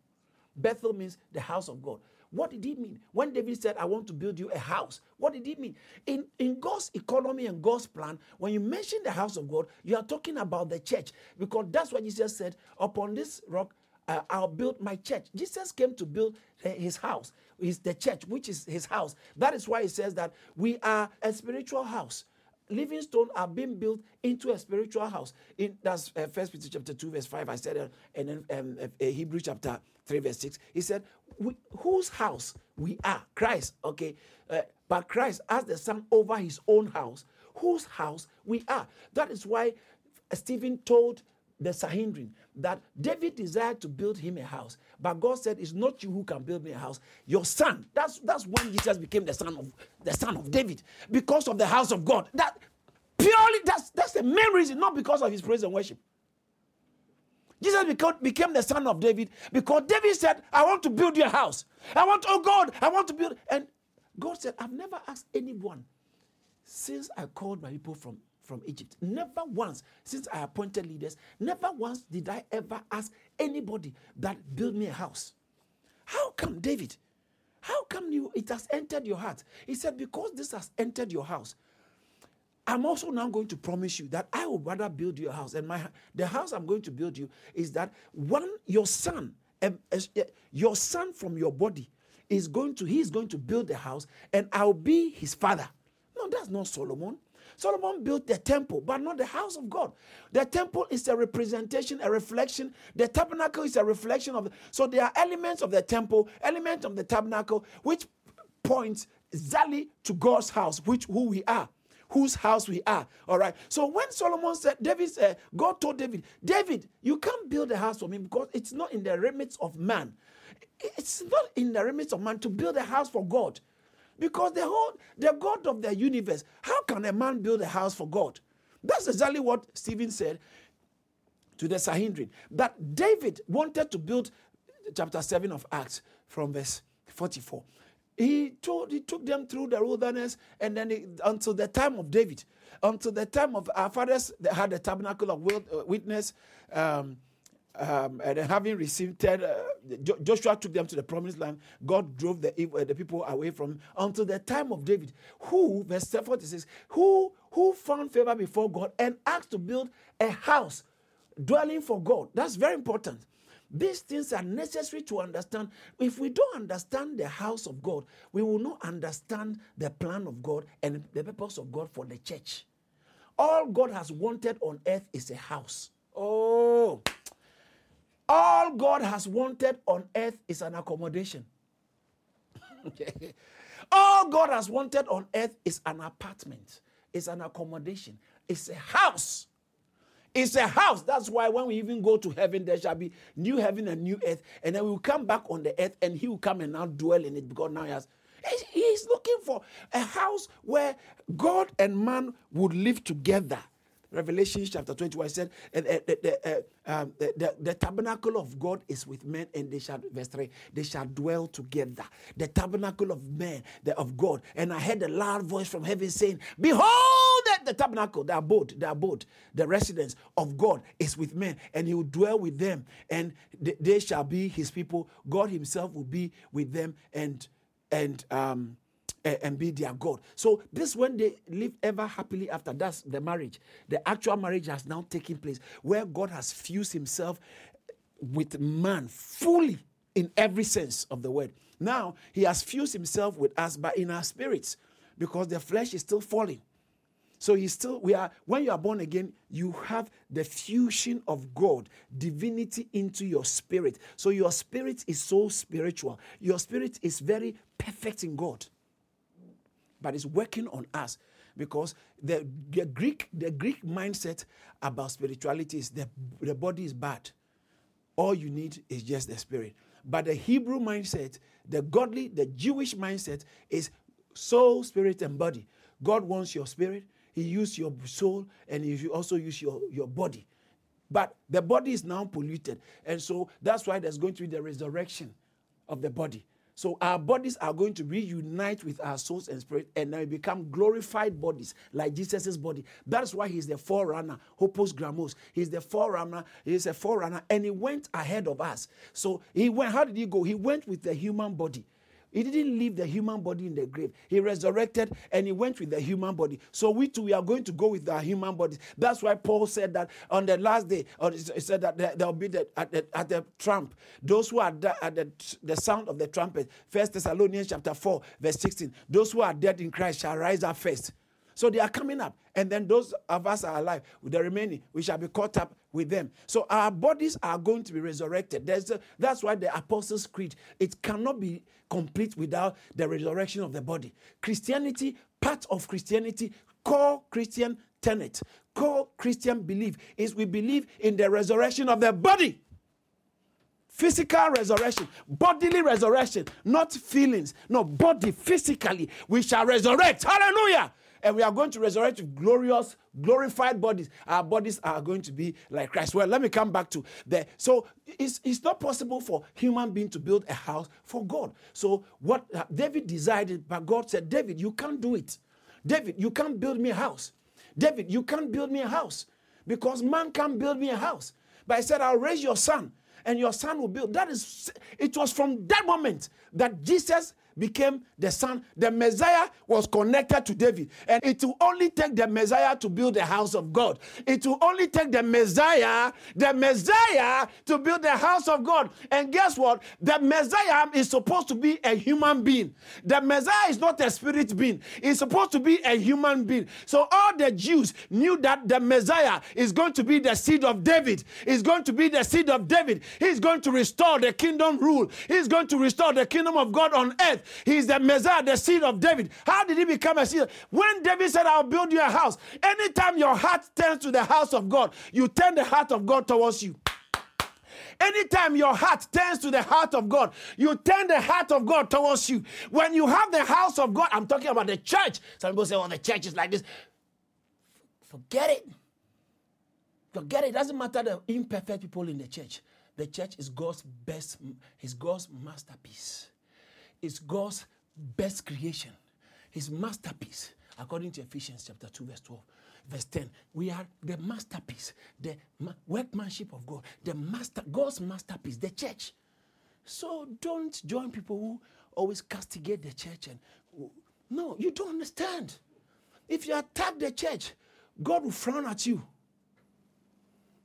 Bethel means the house of God. What did he mean? When David said, I want to build you a house, what did he mean? In, in God's economy and God's plan, when you mention the house of God, you are talking about the church because that's what Jesus said upon this rock uh, I'll build my church. Jesus came to build his house, is the church, which is his house. That is why he says that we are a spiritual house. Living stone are being built into a spiritual house. In that's uh, First Peter chapter two verse five. I said, uh, and then um, uh, Hebrew chapter three verse six. He said, "Whose house we are? Christ." Okay, uh, but Christ as the Son over His own house, whose house we are. That is why Stephen told the Sanhedrin that David desired to build him a house, but God said, "It's not you who can build me a house. Your son." That's that's when Jesus became the son of the son of David because of the house of God. That purely that's that's the main reason, not because of his praise and worship. Jesus became, became the son of David because David said, "I want to build your house. I want, oh God, I want to build." And God said, "I've never asked anyone since I called my people from from Egypt. Never once, since I appointed leaders, never once did I ever ask anybody that build me a house. How come, David? How come you it has entered your heart? He said, Because this has entered your house. I'm also now going to promise you that I would rather build you a house. And my the house I'm going to build you is that one, your son um, your son from your body is going to, he's going to build the house and I'll be his father. No, that's not Solomon. Solomon built the temple, but not the house of God. The temple is a representation, a reflection. The tabernacle is a reflection of. So there are elements of the temple, elements of the tabernacle, which points exactly to God's house, which who we are whose house we are. All right. So when Solomon said, David said, God told David, David, you can't build a house for me because it's not in the limits of man. It's not in the limits of man to build a house for God. Because the whole the God of the universe, how can a man build a house for God? That's exactly what Stephen said to the Sanhedrin. That David wanted to build chapter 7 of Acts from verse 44. He told he took them through the wilderness and then he, until the time of David, until the time of our fathers, they had the tabernacle of uh, witness. Um, um, and having received ten, uh, Joshua took them to the promised land. God drove the, uh, the people away from until the time of David, who, verse 46, who, who found favor before God and asked to build a house, dwelling for God. That's very important. These things are necessary to understand. If we don't understand the house of God, we will not understand the plan of God and the purpose of God for the church. All God has wanted on earth is a house. Oh, all God has wanted on earth is an accommodation. All God has wanted on earth is an apartment, it's an accommodation, it's a house. It's a house. That's why when we even go to heaven, there shall be new heaven and new earth. And then we will come back on the earth and he will come and now dwell in it because now he has. He's looking for a house where God and man would live together. Revelation chapter 21 said, uh, the, the, uh, um, the, the, tabernacle of God is with men, and they shall, verse 3, they shall dwell together. The tabernacle of men, the, of God. And I heard a loud voice from heaven saying, Behold, the, the tabernacle, the abode, the abode, the residence of God is with men, and he will dwell with them, and they shall be his people. God himself will be with them, and and um and be their God. So this when they live ever happily after that's the marriage. The actual marriage has now taken place where God has fused himself with man fully in every sense of the word. Now he has fused himself with us but in our spirits because the flesh is still falling. So you still we are when you are born again, you have the fusion of God, divinity into your spirit. So your spirit is so spiritual. Your spirit is very perfect in God but it's working on us because the, the Greek the Greek mindset about spirituality is the, the body is bad. All you need is just the spirit. But the Hebrew mindset, the godly, the Jewish mindset is soul, spirit, and body. God wants your spirit, He uses your soul, and He also use your, your body. But the body is now polluted. And so that's why there's going to be the resurrection of the body. So our bodies are going to reunite with our souls and spirit, and then we become glorified bodies like Jesus' body. That's why he's the forerunner, Hopos Grammos. He's the forerunner, he's a forerunner, and he went ahead of us. So he went, how did he go? He went with the human body. He didn't leave the human body in the grave. He resurrected and he went with the human body. So we too, we are going to go with our human bodies. That's why Paul said that on the last day, or he said that there will be the, at, the, at the trump, those who are at the, the sound of the trumpet. First Thessalonians chapter 4, verse 16. Those who are dead in Christ shall rise up first. So they are coming up. And then those of us are alive, the remaining, we shall be caught up with them. So our bodies are going to be resurrected. A, that's why the Apostles' Creed, it cannot be complete without the resurrection of the body. Christianity, part of Christianity, core Christian tenet, core Christian belief is we believe in the resurrection of the body physical resurrection, bodily resurrection, not feelings, no body physically. We shall resurrect. Hallelujah and we are going to resurrect with glorious, glorified bodies. Our bodies are going to be like Christ. Well, let me come back to that. So it's, it's not possible for human being to build a house for God. So what David decided, but God said, David, you can't do it. David, you can't build me a house. David, you can't build me a house because man can't build me a house. But I said, I'll raise your son and your son will build. That is, it was from that moment that Jesus became the son. The Messiah was connected to David. And it will only take the Messiah to build the house of God. It will only take the Messiah, the Messiah, to build the house of God. And guess what? The Messiah is supposed to be a human being. The Messiah is not a spirit being, he's supposed to be a human being. So all the Jews knew that the Messiah is going to be the seed of David, is going to be the seed of David. He's going to restore the kingdom rule, he's going to restore the kingdom of God on earth. He's the Messiah, the seed of David. How did he become a seed? When David said, I'll build you a house, anytime your heart turns to the house of God, you turn the heart of God towards you. Anytime your heart turns to the heart of God, you turn the heart of God towards you. When you have the house of God, I'm talking about the church. Some people say, oh, the church is like this. Forget it. Forget it. It doesn't matter the imperfect people in the church. The church is God's best, is God's masterpiece. It's God's best creation, His masterpiece, according to Ephesians chapter 2, verse 12 verse 10 we are the masterpiece the ma- workmanship of god the master god's masterpiece the church. So don't join people who always castigate the church and no you don't understand. If you attack the church god will frown at you.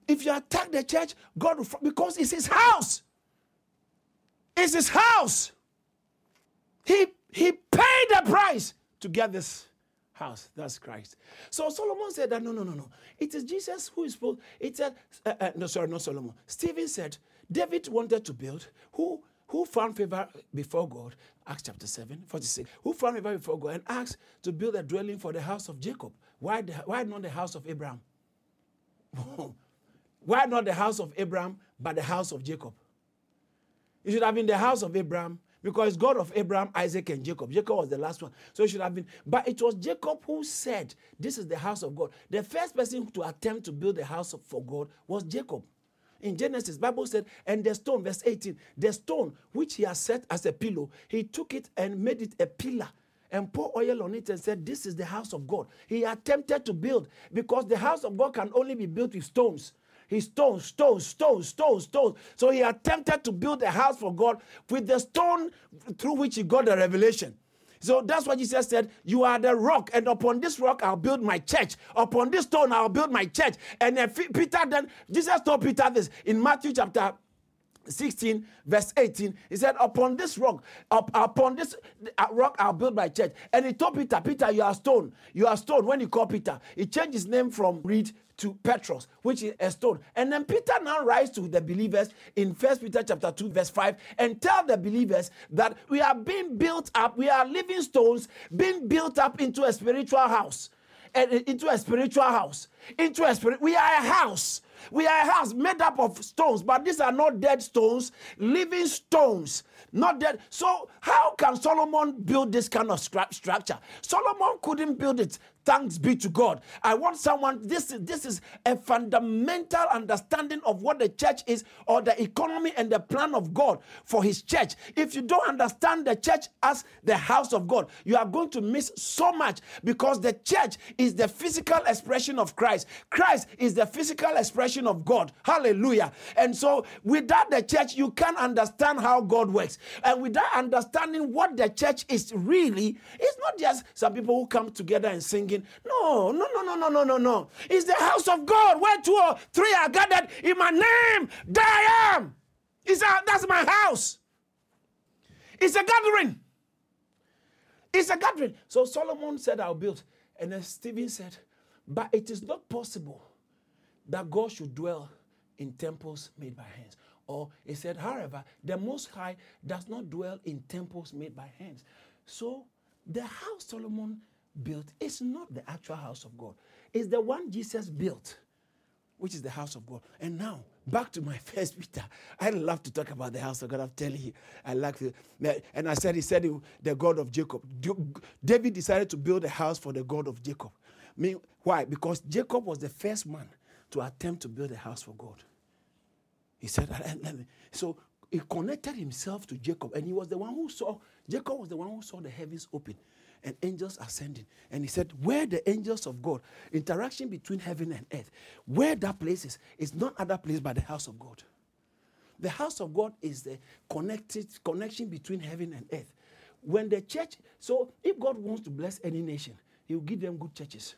If you attack the church god will frown because it's his house. It's his house he he paid the price to get this house. That's Christ. So Solomon said that no, no, no, no. It is Jesus who is supposed. It said uh, uh, no, sorry, not Solomon. Stephen said David wanted to build. Who who found favor before God? Acts chapter 7, 46. Who found favor before God and asked to build a dwelling for the house of Jacob? Why, the, why not the house of Abraham? why not the house of Abraham, but the house of Jacob? It should have been the house of Abraham because God of Abraham, Isaac, and Jacob. Jacob was the last one. So it should have been. But it was Jacob who said, This is the house of God. The first person to attempt to build the house for God was Jacob. In Genesis, Bible said, and the stone, verse 18, the stone which he has set as a pillow, he took it and made it a pillar and pour oil on it and said, This is the house of God. He attempted to build because the house of God can only be built with stones. He stones, stones, stones, stones, stones. So he attempted to build a house for God with the stone through which he got the revelation. So that's what Jesus said. You are the rock, and upon this rock I'll build my church. Upon this stone I'll build my church. And then Peter then, Jesus told Peter this in Matthew chapter 16 verse 18 he said upon this rock up, upon this uh, rock i'll build my church and he told peter peter you are stone you are stone when he called peter he changed his name from reed to Petros, which is a stone. And then Peter now writes to the believers in First Peter chapter 2, verse 5, and tell the believers that we are being built up, we are living stones being built up into a spiritual house. And uh, into a spiritual house. Into a spirit. We are a house. We are a house made up of stones, but these are not dead stones, living stones, not dead. So, how can Solomon build this kind of structure? Solomon couldn't build it Thanks be to God. I want someone, this is, this is a fundamental understanding of what the church is or the economy and the plan of God for his church. If you don't understand the church as the house of God, you are going to miss so much because the church is the physical expression of Christ. Christ is the physical expression of God. Hallelujah. And so without the church, you can't understand how God works. And without understanding what the church is really, it's not just some people who come together and sing No, no, no, no, no, no, no, no. It's the house of God where two or three are gathered in my name. There I am. It's a, that's my house. It's a gathering. It's a gathering. So Solomon said, I'll build. And then Stephen said, But it is not possible that God should dwell in temples made by hands. Or he said, however, the Most High does not dwell in temples made by hands. So the house Solomon built is not the actual house of God. It's the one Jesus built, which is the house of God. And now, back to my first Peter. I love to talk about the house of God. I'm telling you, I like to. And I said, He said, the God of Jacob. David decided to build a house for the God of Jacob. why? Because Jacob was the first man to attempt to build a house for God. He said, so he connected himself to Jacob, and he was the one who saw, Jacob was the one who saw the heavens open and angels ascending. And he said, Where the angels of God, interaction between heaven and earth, where that place is, is not other place but the house of God. The house of God is the connected connection between heaven and earth. when the church, so if God wants to bless any nation, He will give them good churches.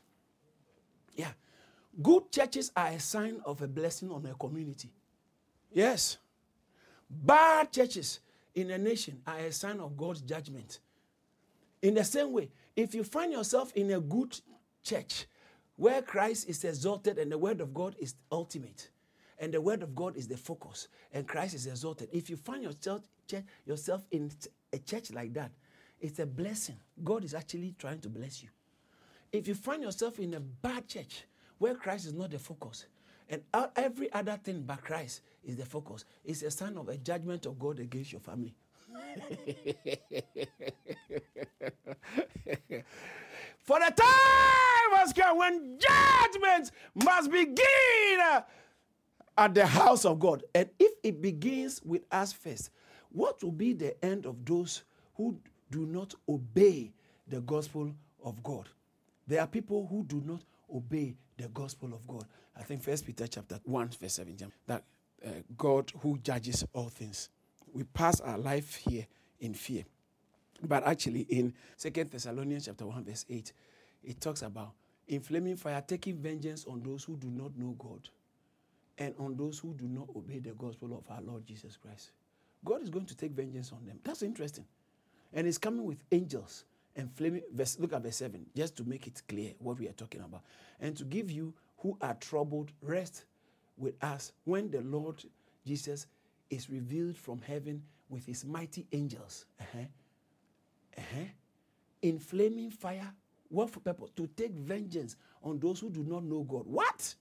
Yeah. Good churches are a sign of a blessing on a community. Yes. Bad churches in a nation are a sign of God's judgment. In the same way, if you find yourself in a good church where Christ is exalted and the word of God is ultimate, and the word of God is the focus, and Christ is exalted, if you find yourself, yourself in a church like that, it's a blessing. God is actually trying to bless you. If you find yourself in a bad church where Christ is not the focus, and every other thing but Christ is the focus, it's a sign of a judgment of God against your family. For the time has come when judgment must begin at the house of God. And if it begins with us first, what will be the end of those who do not obey the gospel of God? There are people who do not obey the gospel of God. I think First Peter chapter 1, verse 17, that uh, God who judges all things. We pass our life here in fear. But actually, in Second Thessalonians chapter 1, verse 8, it talks about inflaming fire, taking vengeance on those who do not know God and on those who do not obey the gospel of our Lord Jesus Christ. God is going to take vengeance on them. That's interesting. And it's coming with angels and flaming. Verse, look at verse 7, just to make it clear what we are talking about. And to give you who are troubled rest with us when the Lord Jesus is revealed from heaven with his mighty angels. Uh-huh. Uh-huh. In flaming fire. What for purpose? To take vengeance on those who do not know God. What?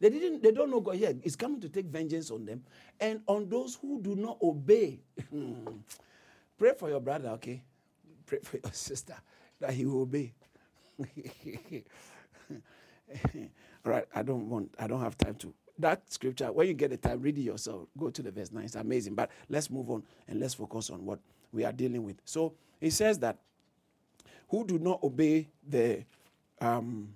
They didn't, they don't know God yet. It's coming to take vengeance on them. And on those who do not obey. Pray for your brother, okay? Pray for your sister that he will obey. All right, I don't want, I don't have time to. That scripture, when you get the time, read it yourself. Go to the verse 9. It's amazing. But let's move on and let's focus on what we are dealing with. So he says that who do not obey the um,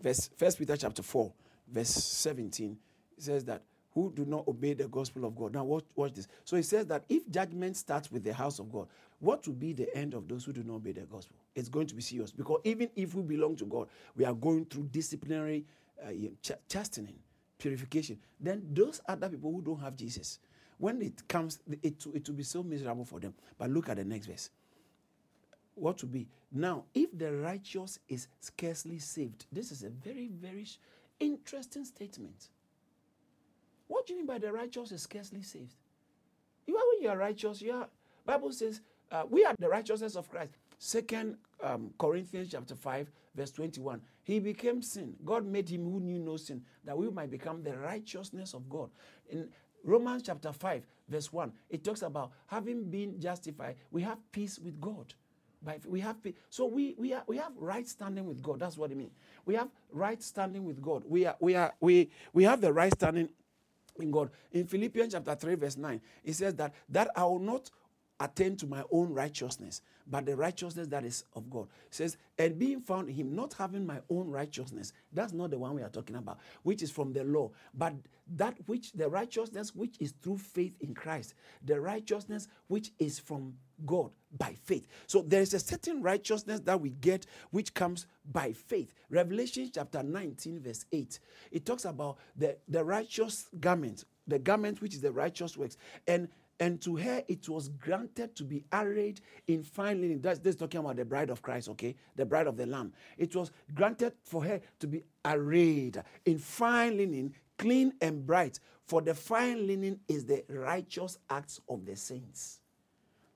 verse First Peter chapter 4, verse 17, it says that who do not obey the gospel of God. Now, watch, watch this. So he says that if judgment starts with the house of God, what will be the end of those who do not obey the gospel? It's going to be serious because even if we belong to God, we are going through disciplinary uh, ch- chastening, purification. Then those other people who don't have Jesus, when it comes, it, it will be so miserable for them. But look at the next verse. What will be? Now, if the righteous is scarcely saved, this is a very, very interesting statement. What do you mean by the righteous is scarcely saved? You are when you are righteous, you are Bible says uh, we are the righteousness of Christ. Second um, Corinthians chapter 5, verse 21. He became sin. God made him who knew no sin, that we might become the righteousness of God. In Romans chapter 5, verse 1, it talks about having been justified, we have peace with God. By, we have so we we are we have right standing with God. That's what it means. We have right standing with God. We are we are we we have the right standing in God. In Philippians chapter 3, verse 9, it says that, that I will not attain to my own righteousness, but the righteousness that is of God. It says, and being found in him, not having my own righteousness. That's not the one we are talking about, which is from the law, but that which the righteousness which is through faith in Christ, the righteousness which is from God by faith. So there is a certain righteousness that we get which comes by faith. Revelation chapter 19, verse 8. It talks about the, the righteous garment, the garment which is the righteous works. And and to her it was granted to be arrayed in fine linen. That's this talking about the bride of Christ, okay? The bride of the Lamb. It was granted for her to be arrayed in fine linen, clean and bright. For the fine linen is the righteous acts of the saints.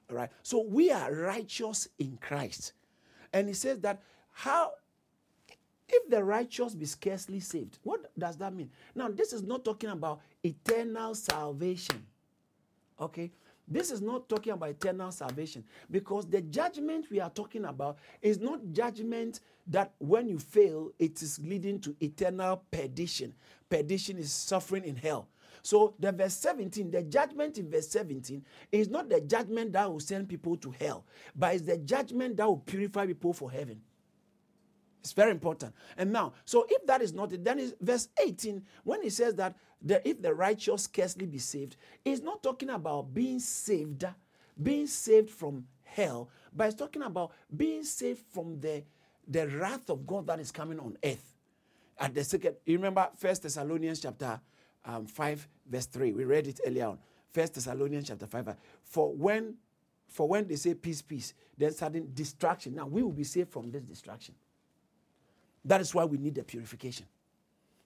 All right. So we are righteous in Christ. And he says that how if the righteous be scarcely saved, what does that mean? Now, this is not talking about eternal salvation. Okay? This is not talking about eternal salvation because the judgment we are talking about is not judgment that when you fail, it is leading to eternal perdition. Perdition is suffering in hell. So the verse 17, the judgment in verse 17 is not the judgment that will send people to hell, but it's the judgment that will purify people for heaven. It's very important. And now, so if that is not it, then it's verse 18, when he says that the, if the righteous scarcely be saved, he's not talking about being saved, being saved from hell, but it's talking about being saved from the, the wrath of God that is coming on earth. At the second, you remember First Thessalonians chapter um, 5, verse 3. We read it earlier on. First Thessalonians chapter 5. For when for when they say peace, peace, then sudden distraction. Now we will be saved from this distraction. That is why we need the purification.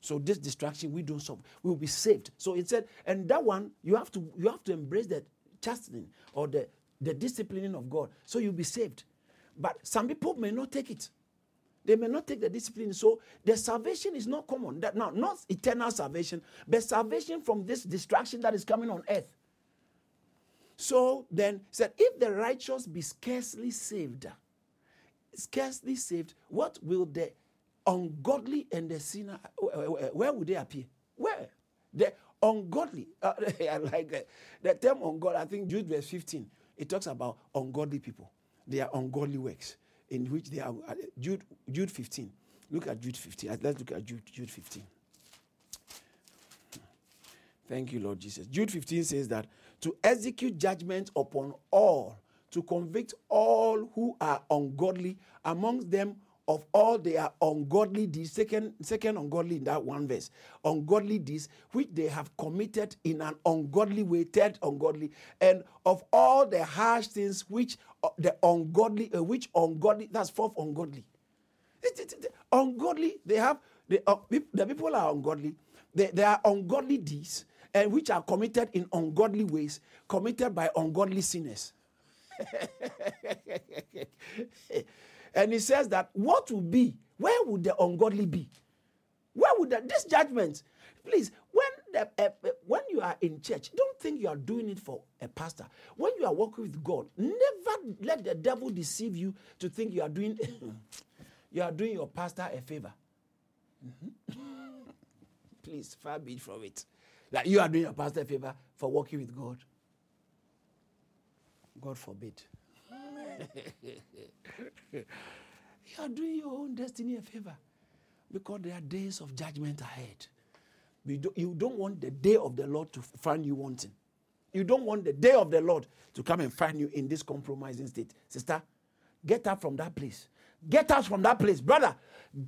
So this distraction we don't solve. We will be saved. So it said, and that one you have to you have to embrace that chastening or the the disciplining of God. So you'll be saved. But some people may not take it. They may not take the discipline. So the salvation is not common. That now, not eternal salvation, but salvation from this distraction that is coming on earth. So then said, if the righteous be scarcely saved, scarcely saved, what will the ungodly and the sinner, where would they appear? Where? The ungodly. Uh, I like that. The term ungodly, I think Jude verse 15, it talks about ungodly people. They are ungodly works in which they are. Uh, Jude, Jude 15. Look at Jude 15. Let's look at Jude, Jude 15. Thank you, Lord Jesus. Jude 15 says that to execute judgment upon all, to convict all who are ungodly, amongst them of all their ungodly deeds, second, second ungodly in that one verse, ungodly deeds which they have committed in an ungodly way, third ungodly, and of all the harsh things which uh, the ungodly, uh, which ungodly, that's fourth ungodly. Ungodly, they have, the, uh, the people are ungodly, they, they are ungodly deeds, and which are committed in ungodly ways, committed by ungodly sinners. and he says that what will be? Where would the ungodly be? Where would the, this judgment? Please, when the, uh, uh, when you are in church, don't think you are doing it for a pastor. When you are working with God, never let the devil deceive you to think you are doing you are doing your pastor a favor. Mm-hmm. Please, far be it from it. That you are doing your pastor a favor for working with God. God forbid. you are doing your own destiny a favor because there are days of judgment ahead. You don't, you don't want the day of the Lord to find you wanting. You don't want the day of the Lord to come and find you in this compromising state. Sister, get out from that place. Get out from that place. Brother,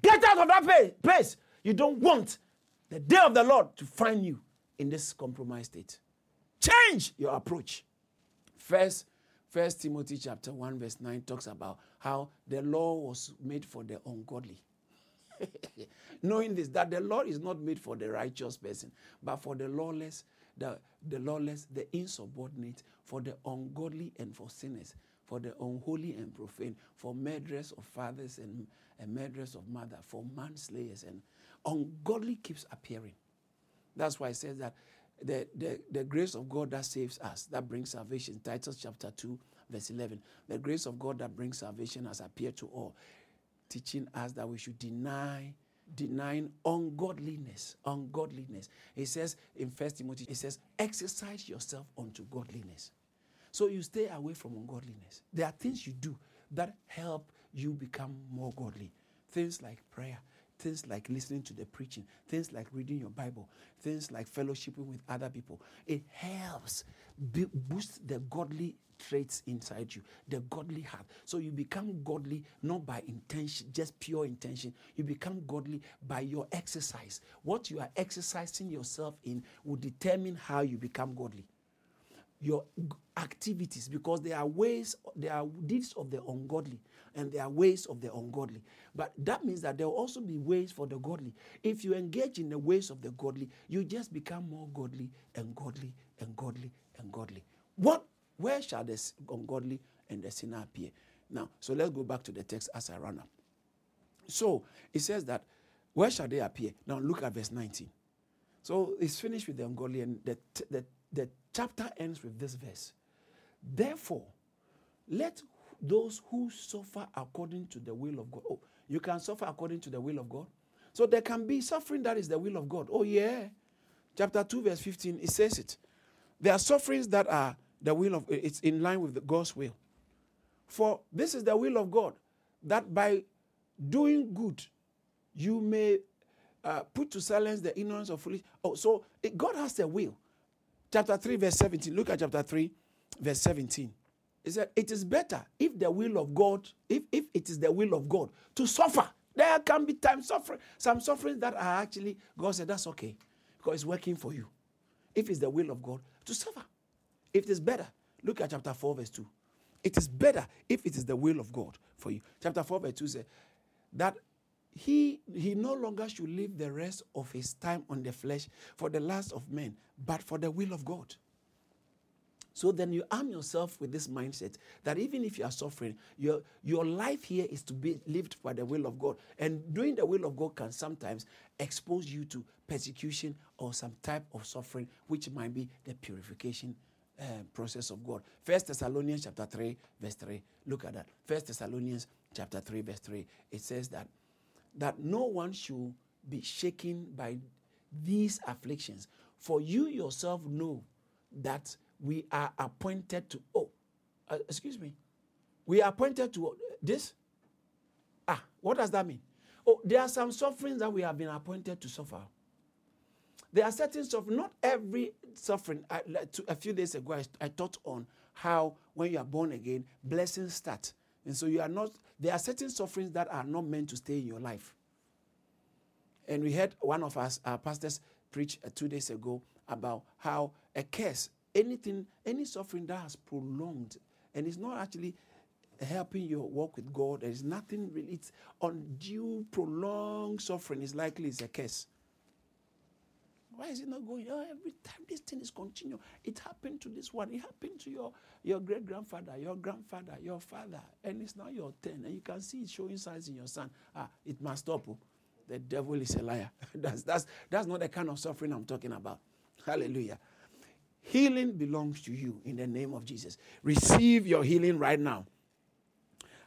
get out of that place. You don't want the day of the Lord to find you in this compromised state. Change your approach. First, First Timothy chapter 1, verse 9 talks about how the law was made for the ungodly. Knowing this, that the law is not made for the righteous person, but for the lawless, the, the lawless, the insubordinate, for the ungodly and for sinners, for the unholy and profane, for murderers of fathers and, and murderers of mother, for manslayers and ungodly keeps appearing. That's why it says that the, the, the grace of God that saves us, that brings salvation. Titus chapter 2, verse 11. The grace of God that brings salvation has appeared to all, teaching us that we should deny denying ungodliness ungodliness. He says in first timothy he says exercise yourself unto godliness. So you stay away from ungodliness. There are things you do that help you become more godly. Things like prayer things like listening to the preaching, things like reading your Bible, things like fellowshipping with other people. It helps be, boost the godly traits inside you, the godly heart. So you become godly not by intention, just pure intention. You become godly by your exercise. What you are exercising yourself in will determine how you become godly your activities because there are ways, there are deeds of the ungodly and there are ways of the ungodly. But that means that there will also be ways for the godly. If you engage in the ways of the godly, you just become more godly and godly and godly and godly. What where shall the ungodly and the sinner appear? Now, so let's go back to the text as I run up. So it says that where shall they appear? Now look at verse 19. So it's finished with the ungodly, and the, the, the chapter ends with this verse. Therefore, let those who suffer according to the will of God. Oh, you can suffer according to the will of God. So there can be suffering that is the will of God. Oh, yeah. Chapter 2, verse 15, it says it. There are sufferings that are the will of it's in line with the God's will. For this is the will of God, that by doing good, you may uh, put to silence the ignorance of foolish. Oh, so it, God has a will chapter 3, verse 17. Look at chapter 3, verse 17. He said, It is better if the will of God, if, if it is the will of God to suffer. There can be time suffering, some sufferings that are actually, God said, That's okay because it's working for you. If it's the will of God to suffer. If it is better, look at chapter 4, verse 2. It is better if it is the will of God for you. Chapter 4, verse 2 says that he, he no longer should live the rest of his time on the flesh for the lust of men, but for the will of God. So then you arm yourself with this mindset that even if you are suffering, your, your life here is to be lived by the will of God. And doing the will of God can sometimes expose you to persecution or some type of suffering, which might be the purification uh, process of God. First Thessalonians chapter 3, verse 3. Look at that. First Thessalonians chapter 3, verse 3. It says that that no one should be shaken by these afflictions. For you yourself know that we are appointed to, oh, uh, excuse me, we are appointed to uh, this. Ah, what does that mean? Oh, there are some sufferings that we have been appointed to suffer. There are certain suffering, not every suffering. A few days ago, I, I taught on how when you are born again, blessings start. And so you are not, there are certain sufferings that are not meant to stay in your life. And we heard one of us, our pastors, preach uh, two days ago about how a curse anything, any suffering that has prolonged and it's not actually helping your walk with God, there is nothing really, it's undue, prolonged suffering is likely it's a curse. Why is it not going? Oh, every time this thing is continuing. It happened to this one. It happened to your, your great grandfather, your grandfather, your father. And it's now your turn. And you can see it showing signs in your son. Ah, it must stop. Oh. The devil is a liar. that's, that's, that's not the kind of suffering I'm talking about. Hallelujah. Healing belongs to you in the name of Jesus. Receive your healing right now.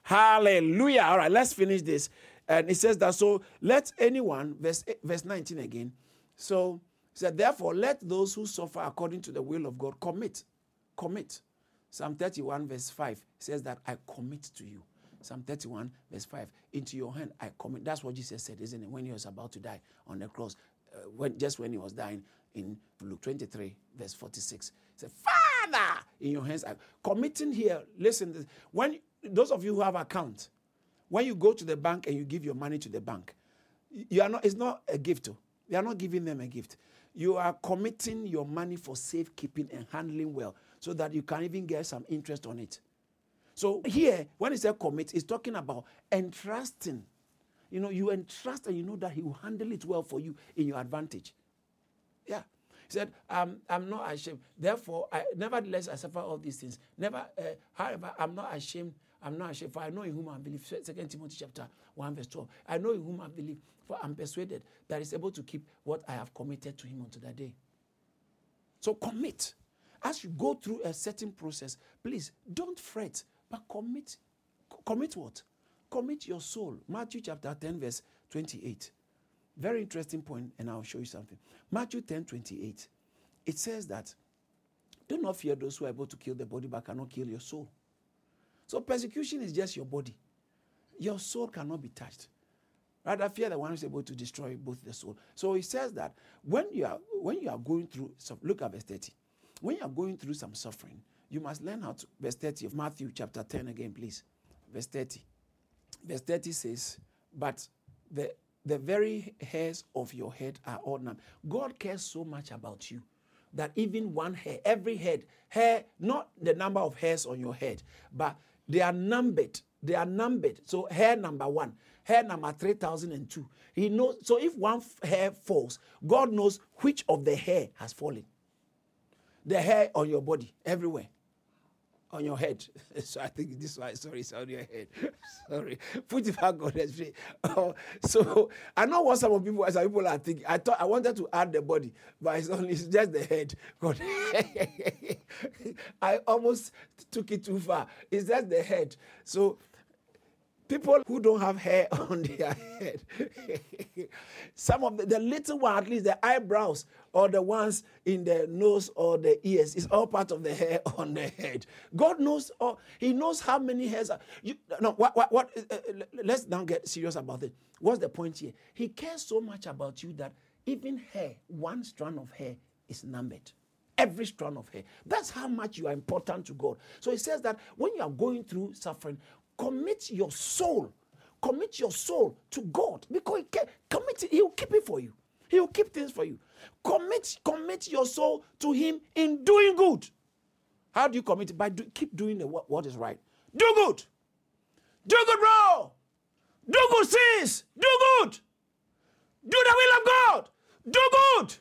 Hallelujah. All right, let's finish this. And it says that so let anyone, verse, verse 19 again. So he said, therefore, let those who suffer according to the will of God commit. Commit. Psalm 31, verse 5 says that I commit to you. Psalm 31, verse 5, into your hand I commit. That's what Jesus said, isn't it? When he was about to die on the cross, uh, when, just when he was dying, in Luke 23, verse 46. He said, Father, in your hands. I Committing here, listen, when those of you who have account, when you go to the bank and you give your money to the bank, you are not, it's not a gift. Oh. You are not giving them a gift. You are committing your money for safekeeping and handling well so that you can even get some interest on it. So here, when he said commit, he's talking about entrusting. You know, you entrust and you know that he will handle it well for you in your advantage. Yeah. He said, I'm, I'm not ashamed. Therefore, I, nevertheless, I suffer all these things. Never, uh, however, I'm not ashamed. I'm not ashamed, for I know in whom I believe. Second Timothy chapter 1, verse 12. I know in whom I believe, for I'm persuaded that he's able to keep what I have committed to him unto that day. So commit. As you go through a certain process, please don't fret, but commit. Commit what? Commit your soul. Matthew chapter 10, verse 28. Very interesting point, and I'll show you something. Matthew 10 28. It says that do not fear those who are able to kill the body but cannot kill your soul. So persecution is just your body. Your soul cannot be touched. Rather, fear the one who is able to destroy both the soul. So he says that when you are when you are going through, look at verse 30. When you are going through some suffering, you must learn how to verse 30 of Matthew chapter 10 again, please. Verse 30. Verse 30 says, But the the very hairs of your head are all numbered. God cares so much about you that even one hair, every head, hair, not the number of hairs on your head, but they are numbered. They are numbered. So hair number one, hair number 3002. He knows. So if one hair falls, God knows which of the hair has fallen. The hair on your body, everywhere on your head. so I think this one, sorry, it's on your head. sorry. Put it back on Oh, so I know what some of people, some people are thinking. I thought I wanted to add the body, but it's only it's just the head. God. I almost took it too far. It's just the head. So people who don't have hair on their head. Some of the, the, little one, at least the eyebrows or the ones in the nose or the ears, is all part of the hair on the head. God knows, oh, He knows how many hairs. Are, you, no, what, what, what uh, uh let's now get serious about it. What's the point here? He cares so much about you that even hair, one strand of hair, is numbered. every strand of hair. That's how much you are important to God. So he says that when you are going through suffering, commit your soul, commit your soul to God because he can, commit it, he'll keep it for you. He'll keep things for you. Commit, commit your soul to him in doing good. How do you commit? By do, keep doing the, what, what is right. Do good. Do good, bro. Do good, sis. Do good. Do the will of God. Do good.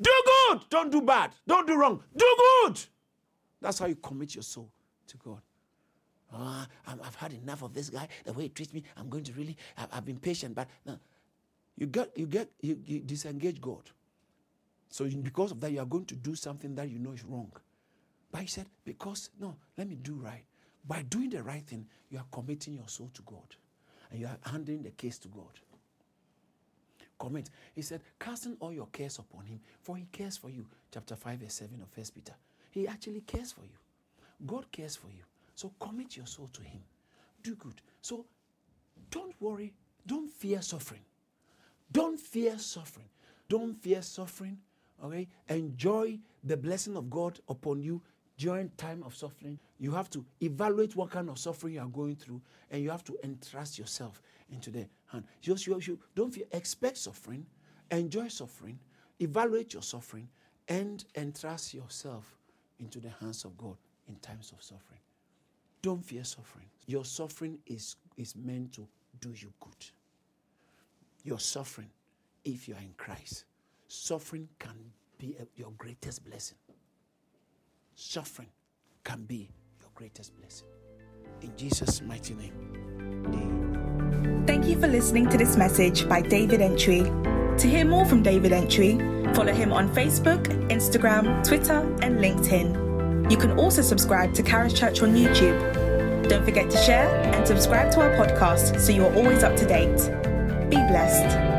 Do good. Don't do bad. Don't do wrong. Do good. That's how you commit your soul to God. Ah, oh, i have had enough of this guy, the way he treats me. I'm going to really, I've, I've been patient, but no. You get, you get, you, you disengage God. So because of that, you are going to do something that you know is wrong. But he said, because, no, let me do right. By doing the right thing, you are committing your soul to God. And you are handing the case to God. Commit. He said, casting all your cares upon him, for he cares for you. Chapter 5, verse 7 of First Peter. He actually cares for you. God cares for you. So commit your soul to him. Do good. So don't worry. Don't fear suffering. Don't fear suffering. Don't fear suffering. Okay? Enjoy the blessing of God upon you during time of suffering, you have to evaluate what kind of suffering you are going through, and you have to entrust yourself into the hand. You, you, you don't feel, expect suffering, enjoy suffering, evaluate your suffering, and entrust yourself into the hands of God in times of suffering. Don't fear suffering. Your suffering is, is meant to do you good. Your suffering, if you are in Christ, suffering can be a, your greatest blessing suffering can be your greatest blessing. In Jesus' mighty name. Amen. Thank you for listening to this message by David Entry. To hear more from David Entry, follow him on Facebook, Instagram, Twitter, and LinkedIn. You can also subscribe to Charis Church on YouTube. Don't forget to share and subscribe to our podcast so you are always up to date. Be blessed.